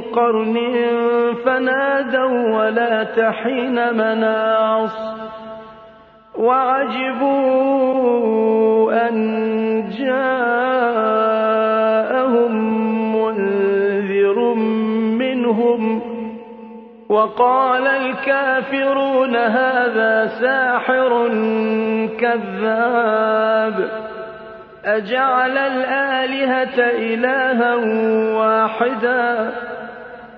قرن فنادوا ولا تحين مناص وعجبوا أن جاءهم منذر منهم وقال الكافرون هذا ساحر كذاب أجعل الآلهة إلها واحدا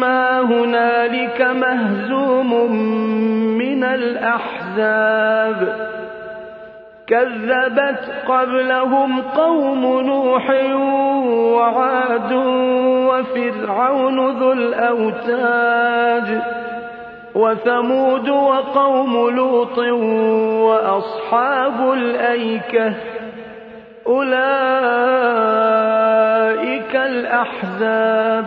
ما هنالك مهزوم من الأحزاب كذبت قبلهم قوم نوح وعاد وفرعون ذو الأوتاد وثمود وقوم لوط وأصحاب الأيكة أولئك الأحزاب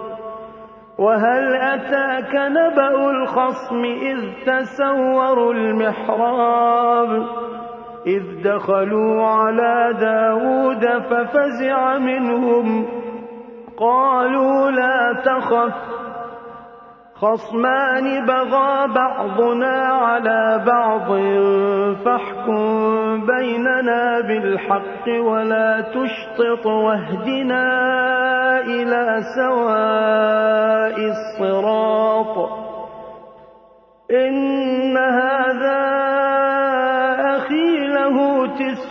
وهل أتاك نبأ الخصم إذ تسوروا المحراب إذ دخلوا على داود ففزع منهم قالوا لا تخف خصمان بغى بعضنا على بعض فاحكم بيننا بالحق ولا تشطط واهدنا إلى سواء الصراط. إن هذا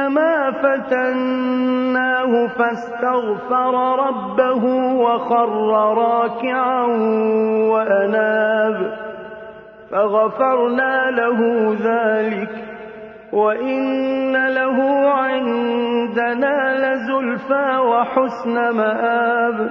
أنما فتناه فاستغفر ربه وخر راكعا وأناب فغفرنا له ذلك وإن له عندنا لزلفى وحسن مآب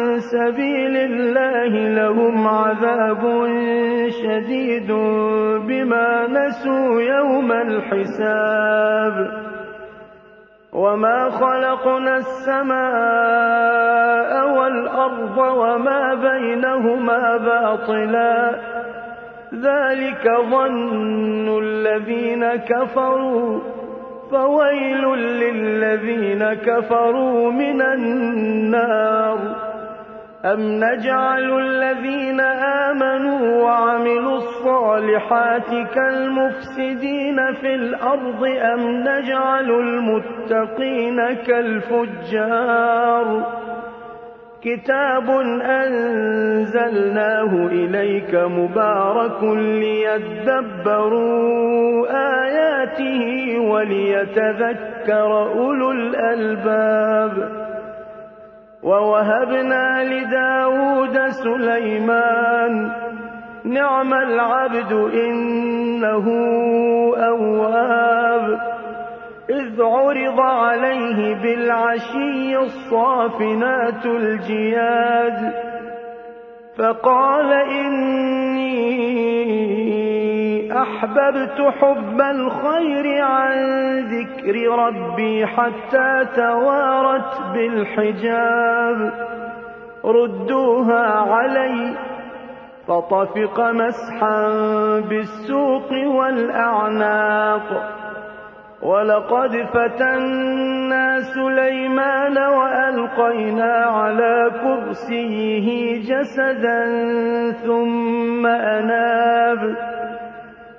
سبيل الله لهم عذاب شديد بما نسوا يوم الحساب. وما خلقنا السماء والأرض وما بينهما باطلا. ذلك ظن الذين كفروا. فويل للذين كفروا من النار. أم نجعل الذين آمنوا وعملوا الصالحات كالمفسدين في الأرض أم نجعل المتقين كالفجار كتاب أنزلناه إليك مبارك ليدبروا آياته وليتذكر أولو الألباب ووهبنا لداود سليمان. نعم العبد إنه أواب. إذ عرض عليه بالعشي الصافنات الجياد. فقال إني أحببت حب الخير عن ذكر ربي حتى توارت بالحجاب. ردوها علي فطفق مسحا بالسوق والأعناق. ولقد فتنا سليمان وألقينا على كرسيه جسدا ثم أناب.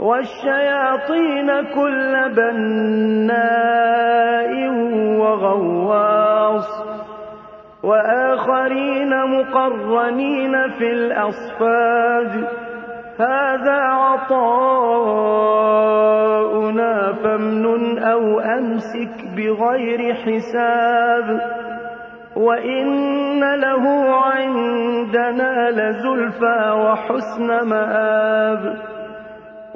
والشياطين كل بناء وغواص وآخرين مقرنين في الأصفاد هذا عطاؤنا فامنن أو أمسك بغير حساب وإن له عندنا لزلفى وحسن مآب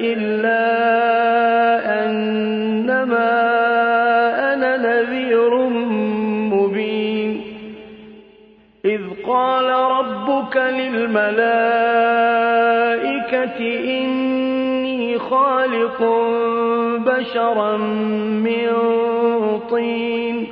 إلا أنما أنا نذير مبين. إذ قال ربك للملائكة إني خالق بشرا من طين.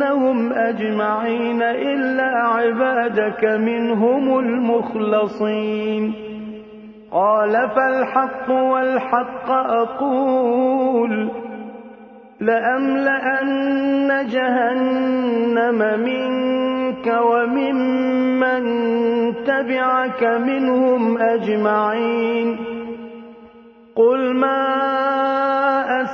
لأغوينهم أجمعين إلا عبادك منهم المخلصين. قال فالحق والحق أقول لأملأن جهنم منك وممن تبعك منهم أجمعين. قل ما